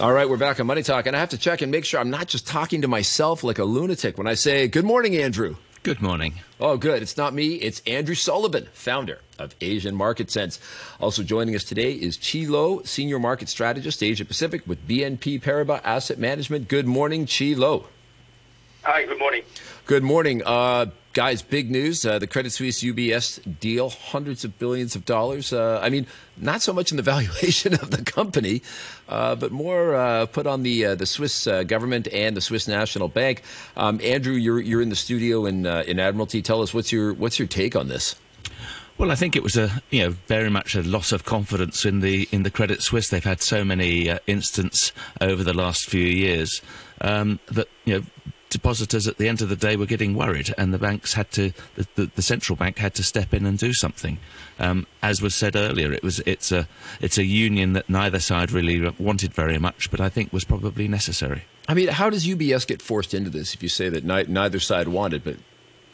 All right, we're back on Money Talk, and I have to check and make sure I'm not just talking to myself like a lunatic when I say, Good morning, Andrew. Good morning. Oh, good. It's not me. It's Andrew Sullivan, founder of Asian Market Sense. Also joining us today is Chi Lo, Senior Market Strategist, Asia Pacific with BNP Paribas Asset Management. Good morning, Chi Lo. Hi, good morning. Good morning. Uh, guys, big news. Uh, the Credit Suisse UBS deal, hundreds of billions of dollars. Uh, I mean, not so much in the valuation of the company, uh, but more uh, put on the uh, the Swiss government and the Swiss National Bank. Um, Andrew, you're you're in the studio in in Admiralty. Tell us what's your what's your take on this? Well, I think it was a you know very much a loss of confidence in the in the Credit Suisse. They've had so many uh, instances over the last few years um, that you know depositors at the end of the day were getting worried, and the banks had to, the, the, the central bank had to step in and do something. Um, as was said earlier, it was it's a it's a union that neither side really wanted very much, but I think was probably necessary. I mean, how does UBS get forced into this? If you say that ni- neither side wanted, but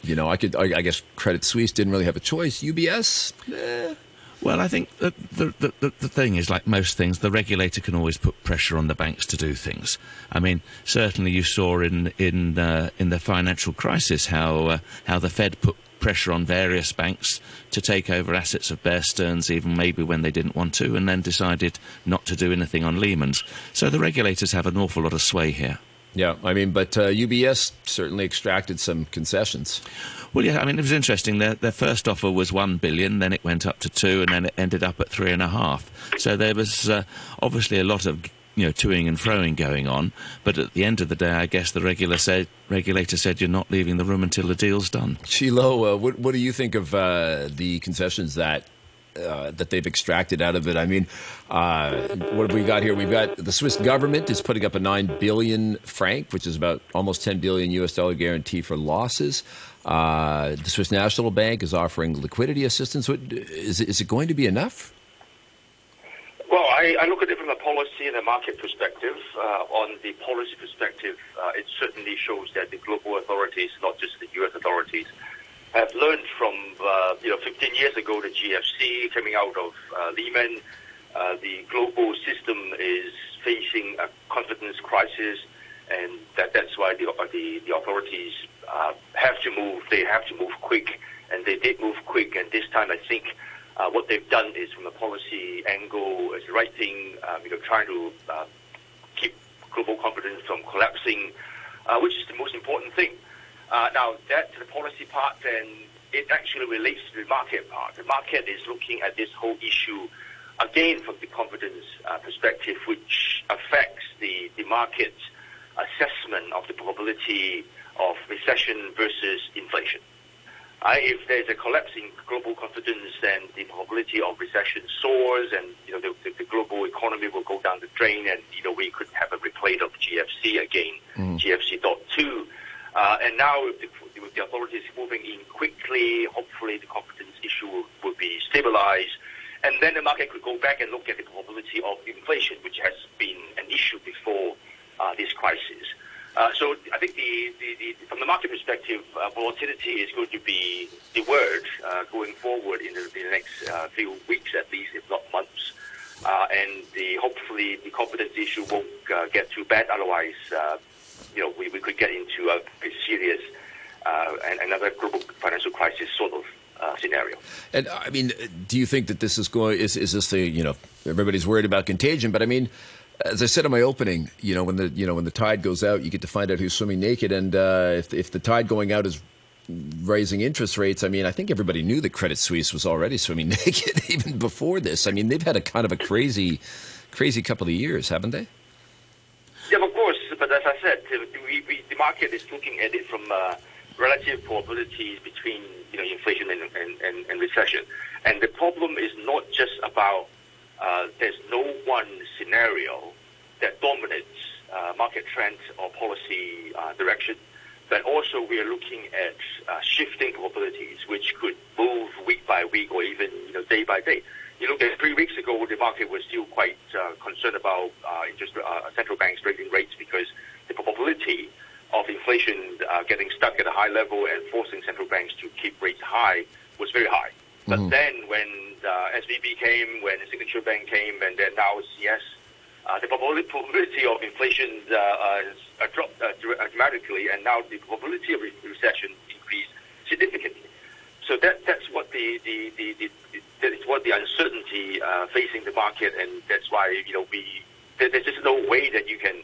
you know, I could, I, I, guess Credit Suisse didn't really have a choice. UBS, eh. Well, I think the, the, the, thing is, like most things, the regulator can always put pressure on the banks to do things. I mean, certainly you saw in in uh, in the financial crisis how uh, how the Fed put pressure on various banks to take over assets of Bear Stearns, even maybe when they didn't want to, and then decided not to do anything on Lehman's. So the regulators have an awful lot of sway here. Yeah, I mean, but uh, UBS certainly extracted some concessions. Well, yeah, I mean, it was interesting. Their, their first offer was one billion, then it went up to two, and then it ended up at three and a half. So there was uh, obviously a lot of you know toing and froing going on. But at the end of the day, I guess the regular said, regulator said you're not leaving the room until the deal's done. Chi Lo, uh, what, what do you think of uh, the concessions that uh, that they've extracted out of it. I mean, uh, what have we got here? We've got the Swiss government is putting up a nine billion franc, which is about almost ten billion U.S. dollar guarantee for losses. Uh, the Swiss National Bank is offering liquidity assistance. What, is, is it going to be enough? Well, I, I, look at it from a policy and a market perspective. Uh, on the policy perspective, uh, it certainly shows that the global authorities, not just the U.S. authorities, have learned from uh, you know 15 years ago the GFC coming out of uh, Lehman. Uh, the global system is facing a confidence crisis, and that, that's why the, the, the authorities uh, have to move. They have to move quick, and they did move quick. And this time, I think uh, what they've done is from a policy angle is the right thing. Um, you know, trying to uh, keep global confidence from collapsing, which is the most important thing. Uh, now, that to the policy part, then it actually relates to the market part. The market is looking at this whole issue again from the confidence uh, perspective, which affects the, the market assessment of the probability of recession versus inflation. Uh, if there's a collapse in global confidence, then the probability of recession soars, and you know the, the, the, global economy will go down the drain, and you know we could have a replay of GFC again, mm. GFC dot two. Uh, and now with the, with the, authorities moving in quickly, hopefully the confidence issue will, be stabilized. And then the market could go back and look at the probability of inflation, which has been an issue before uh, this crisis. Uh, so I think the, the, the, from the market perspective, uh, volatility is going to be the word uh, going forward in the, the next uh, few weeks at least, if not months. and the, hopefully the confidence issue won't get too bad. Otherwise, you know, we, we could get into a serious uh, and another global financial crisis sort of uh, scenario. And I mean, do you think that this is going? Is is this the you know everybody's worried about contagion? But I mean, as I said in my opening, you know when the you know when the tide goes out, you get to find out who's swimming naked. And uh, if if the tide going out is raising interest rates, I mean, I think everybody knew that Credit Suisse was already swimming naked even before this. I mean, they've had a kind of a crazy, crazy couple of years, haven't they? But as I said, we, we, the market is looking at it from uh, relative probabilities between you know inflation and, and, and, and, recession. And the problem is not just about uh, there's no one scenario that dominates uh, market trend or policy uh, direction, but also we are looking at uh, shifting probabilities, which could move week by week or even you know day by day you look at three weeks ago, the market was still quite uh, concerned about uh, interest, uh, central banks raising rates because the probability of inflation uh, getting stuck at a high level and forcing central banks to keep rates high was very high. But mm-hmm. then when uh, SVB came, when the Signature Bank came, and then now CS uh, the probability of inflation uh, uh, dropped dramatically, and now the probability of recession increased significantly. So that that's what the the, the, the, the that is what the uncertainty facing the market, and that's why you know we there's just no way that you can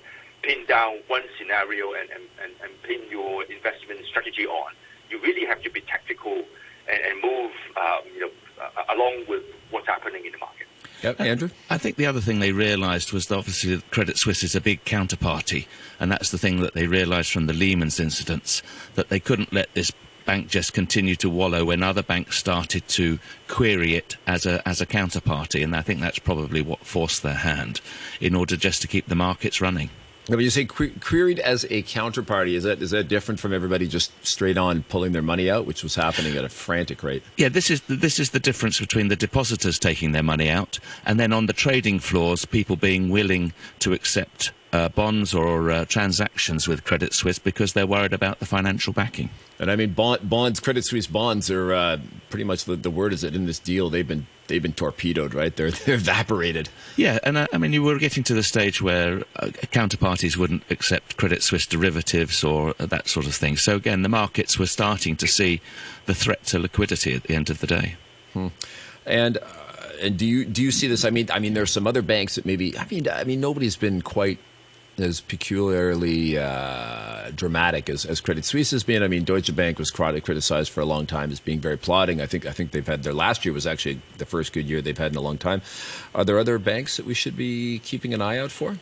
pin down one scenario and, and, and, and pin your investment strategy on. You really have to be tactical and, and move um, you know uh, along with what's happening in the market. Yep, Andrew? I think the other thing they realised was that obviously that Credit Suisse is a big counterparty, and that's the thing that they realised from the Lehman's incidents, that they couldn't let this bank just continued to wallow when other banks started to query it as a as a counterparty, and I think that's probably what forced their hand in order just to keep the markets running. But you say que- queried as a counterparty. Is that is that different from everybody just straight on pulling their money out, which was happening at a frantic rate? Yeah, this is this is the difference between the depositors taking their money out and then on the trading floors, people being willing to accept uh, bonds or uh, transactions with Credit Suisse because they're worried about the financial backing. And I mean, bond, bonds, Credit Suisse bonds are uh, pretty much the, the word is that in this deal they've been they've been torpedoed, right? They're they're evaporated. Yeah, and uh, I mean, you were getting to the stage where uh, counterparties wouldn't accept Credit Suisse derivatives or uh, that sort of thing. So again, the markets were starting to see the threat to liquidity at the end of the day. Hmm. And and do you do you see this? I mean, I mean, there's some other banks that maybe. I mean, I mean, nobody's been quite as peculiarly uh, dramatic as, as Credit Suisse has been. I mean, Deutsche Bank was criticized for a long time as being very plodding. I think I think they've had their last year was actually the first good year they've had in a long time. Are there other banks that we should be keeping an eye out for?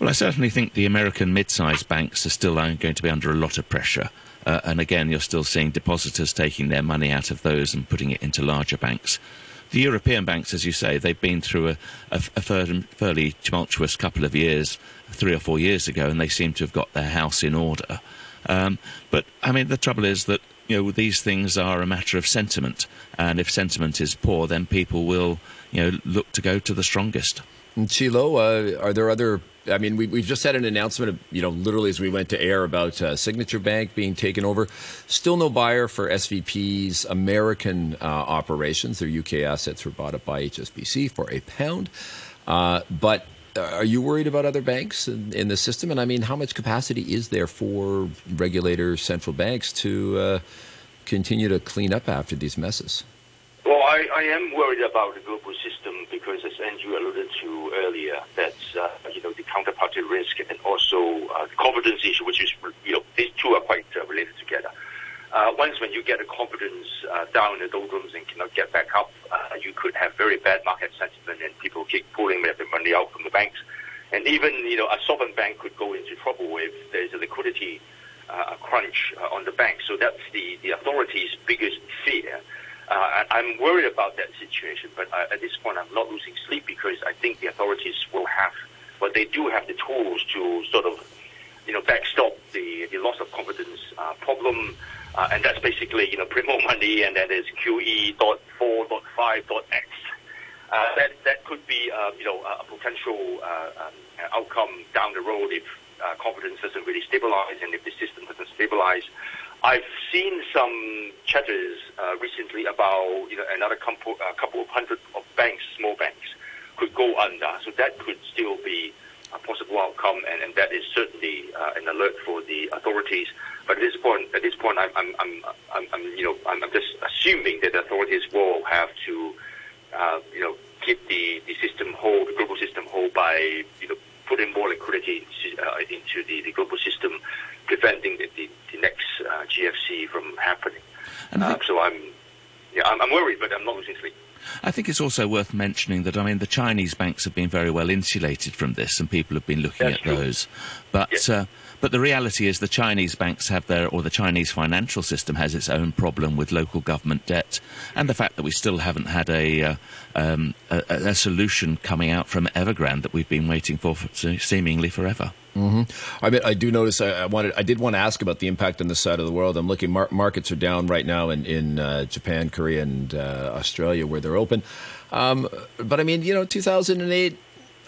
Well, I certainly think the American mid-sized banks are still going to be under a lot of pressure. Uh, and again, you're still seeing depositors taking their money out of those and putting it into larger banks. The European banks, as you say, they've been through a, a, a fairly tumultuous couple of years three or four years ago, and they seem to have got their house in order. Um, but I mean, the trouble is that you know these things are a matter of sentiment, and if sentiment is poor, then people will you know look to go to the strongest. And Chi Lo, uh, are there other? I mean, we, have just had an announcement, of, you know, literally as we went to air about uh, Signature Bank being taken over. Still no buyer for SVB's American uh, operations. Their UK assets were bought up by HSBC for a pound. Uh, but uh, are you worried about other banks in, in, the system? And I mean, how much capacity is there for regulators, central banks to uh, continue to clean up after these messes? Well, I, I, am worried about the global system because, as Andrew alluded to earlier, that counterparty risk and also uh, confidence issue, which is you know these two are quite uh, related together. Uh, once when you get the confidence uh, down in the doldrums and cannot get back up, uh, you could have very bad market sentiment and people keep pulling their money out from the banks. And even, you know, a sovereign bank could go into trouble if there's a liquidity uh, crunch uh, on the bank. So that's the, the authorities' biggest fear. Uh, I'm worried about that situation, but uh, at this point I'm not losing sleep because I think the authorities will have, well, they do have the tools to sort of, you know, backstop the, the loss of confidence uh, problem. Uh, and that's basically, you know, print more money, and then there's QE dot four dot five dot X. Uh, that that could be, uh, you know, a potential uh, um, outcome down the road if uh, confidence doesn't really stabilize and if the system doesn't stabilize. I've seen some chatters uh, recently about, you know, another couple, couple of hundred of banks, small banks, could go under. So that could still be a possible outcome, and, and that is certainly uh, an alert for the authorities. But at this point, at this point, I'm, I'm, I'm, I'm, I'm you know, I'm, I'm, just assuming that the authorities will have to, uh, you know, keep the, the system whole, the global system whole by, you know, putting more liquidity into, uh, into the, the global system, preventing the, the, the next uh, GFC from happening. Uh, so I'm, yeah, I'm, I'm worried, but I'm not losing sleep. I think it's also worth mentioning that I mean the Chinese banks have been very well insulated from this, and people have been looking That's at true. those. But yes. uh, but the reality is the Chinese banks have their, or the Chinese financial system has its own problem with local government debt, and the fact that we still haven't had a uh, um, a, a, solution coming out from Evergrande that we've been waiting for, for seemingly forever. Mm-hmm. I mean, I do notice. I, I, wanted. I did want to ask about the impact on this side of the world. I'm looking. Mar- markets are down right now in in uh, Japan, Korea, and uh, Australia, where they're open. Um, but I mean, you know, 2008.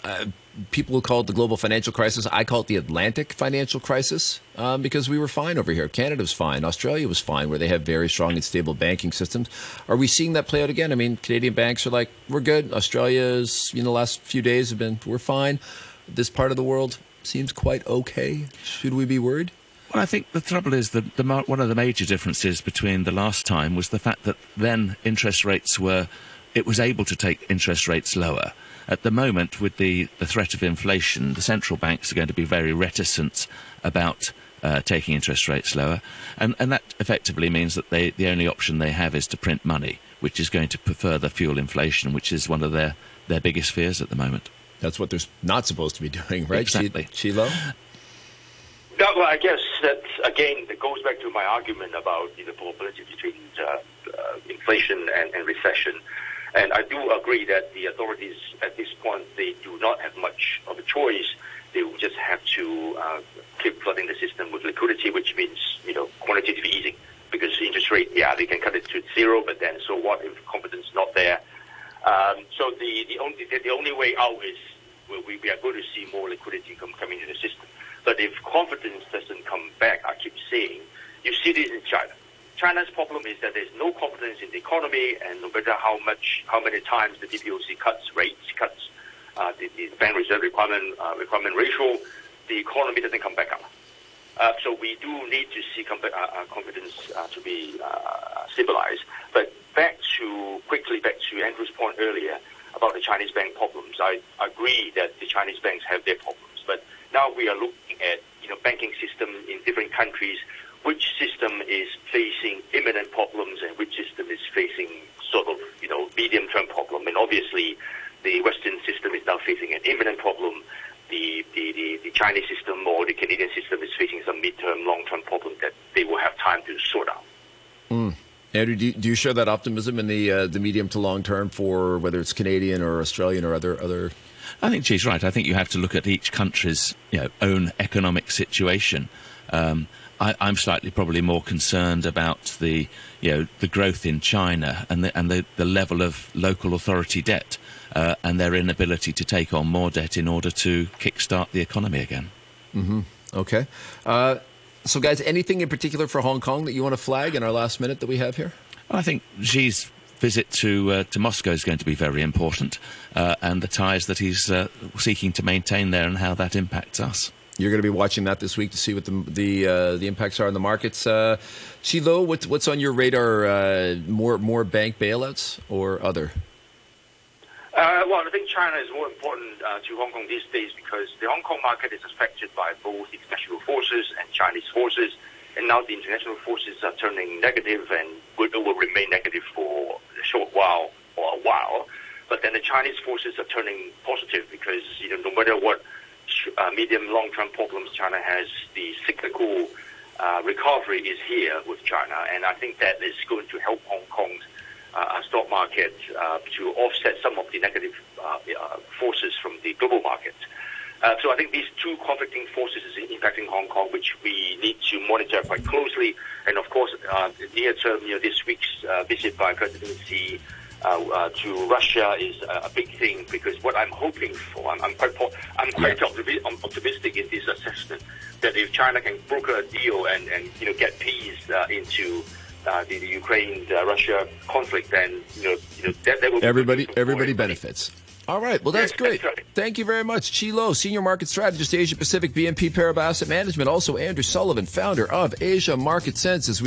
Uh, people call it the global financial crisis. I call it the Atlantic financial crisis um, because we were fine over here. Canada was fine. Australia was fine, where they have very strong and stable banking systems. Are we seeing that play out again? I mean, Canadian banks are like, we're good. Australia's, you know, the last few days have been, we're fine. this part of the world seems quite okay. Should we be worried? Well, I think the trouble is that the, one of the major differences between the last time was the fact that then interest rates were, it was able to take interest rates lower. At the moment, with the, the threat of inflation, the central banks are going to be very reticent about uh, taking interest rates lower, and, and that effectively means that they, the only option they have is to print money, which is going to further fuel inflation, which is one of their, their biggest fears at the moment. That's what they're not supposed to be doing, right? Exactly. Chi Lo? No, well, I guess that again that goes back to my argument about the probability between uh, uh, inflation and, and, recession. And I do agree that the authorities at this point they do not have much of a choice. They will just have to uh, keep flooding the system with liquidity, which means you know quantitative easing. Because interest rate, yeah, they can cut it to zero, but then so what if confidence is not there? Um, so the, the only the, the only way out is we, we are going to see more liquidity come, coming into the system. But if confidence doesn't come back, I keep saying, you see this in China. China's problem is that there's no confidence in the economy, and no matter how much, how many times the PBOC cuts rates, cuts uh, the, the bank reserve requirement uh, requirement ratio, the economy doesn't come back up. Uh, so we do need to see com- uh, uh, confidence uh, to be stabilized. But back to quickly back to Andrew's point earlier about the Chinese bank problems. I agree that the Chinese banks have their problems, but now we are looking at you know banking system in different countries. Which system is facing imminent problems and which system is facing sort of you know medium term problem? And obviously, the Western system is now facing an imminent problem. The, the, the, the Chinese system or the Canadian system is facing some midterm, long term problem that they will have time to sort out. Mm. Andrew, do you, do you, share that optimism in the uh, the medium to long term for whether it's Canadian or Australian or other other? I think she's right. I think you have to look at each country's you know, own economic situation. Um, I, am slightly probably more concerned about the you know the growth in China and the and the, the level of local authority debt uh, and their inability to take on more debt in order to kickstart the economy again. Mm-hmm. Okay. Uh, so, guys, anything in particular for Hong Kong that you want to flag in our last minute that we have here? I think Xi's visit to uh, to Moscow is going to be very important, uh, and the ties that he's uh, seeking to maintain there and how that impacts us. You're going to be watching that this week to see what the the uh, the impacts are on the markets. Uh, Chi Lo, what's what's on your radar? Uh, more more bank bailouts or other? Uh, well, I think China is more important uh, to Hong Kong these days because the Hong Kong market is affected by both international forces and Chinese forces, and now the international forces are turning negative and will, will remain negative for a short while or a while. But then the Chinese forces are turning positive because you know no matter what medium long term problems China has, the cyclical uh, recovery is here with China, and I think that is going to help Hong Kong's uh, stock market uh, to offset some of the negative uh, forces from the global market. so I think these two conflicting forces is impacting Hong Kong, which we need to monitor quite closely. And of course, near term, you know, this week's visit by President Xi uh, uh, to Russia is a, big thing because what I'm hoping for, I'm, I'm quite, I'm quite yeah. optimistic in this assessment that if China can broker a deal and, and you know get peace uh, into uh, the, the Ukraine uh, Russia conflict, then you know, you know that, that will everybody everybody benefits. All right. Well, that's great. That's right. Thank you very much. Chi Lo, Senior Market Strategist, Asia Pacific, BNP Paribas Asset Management. Also, Andrew Sullivan, founder of Asia Market Sense.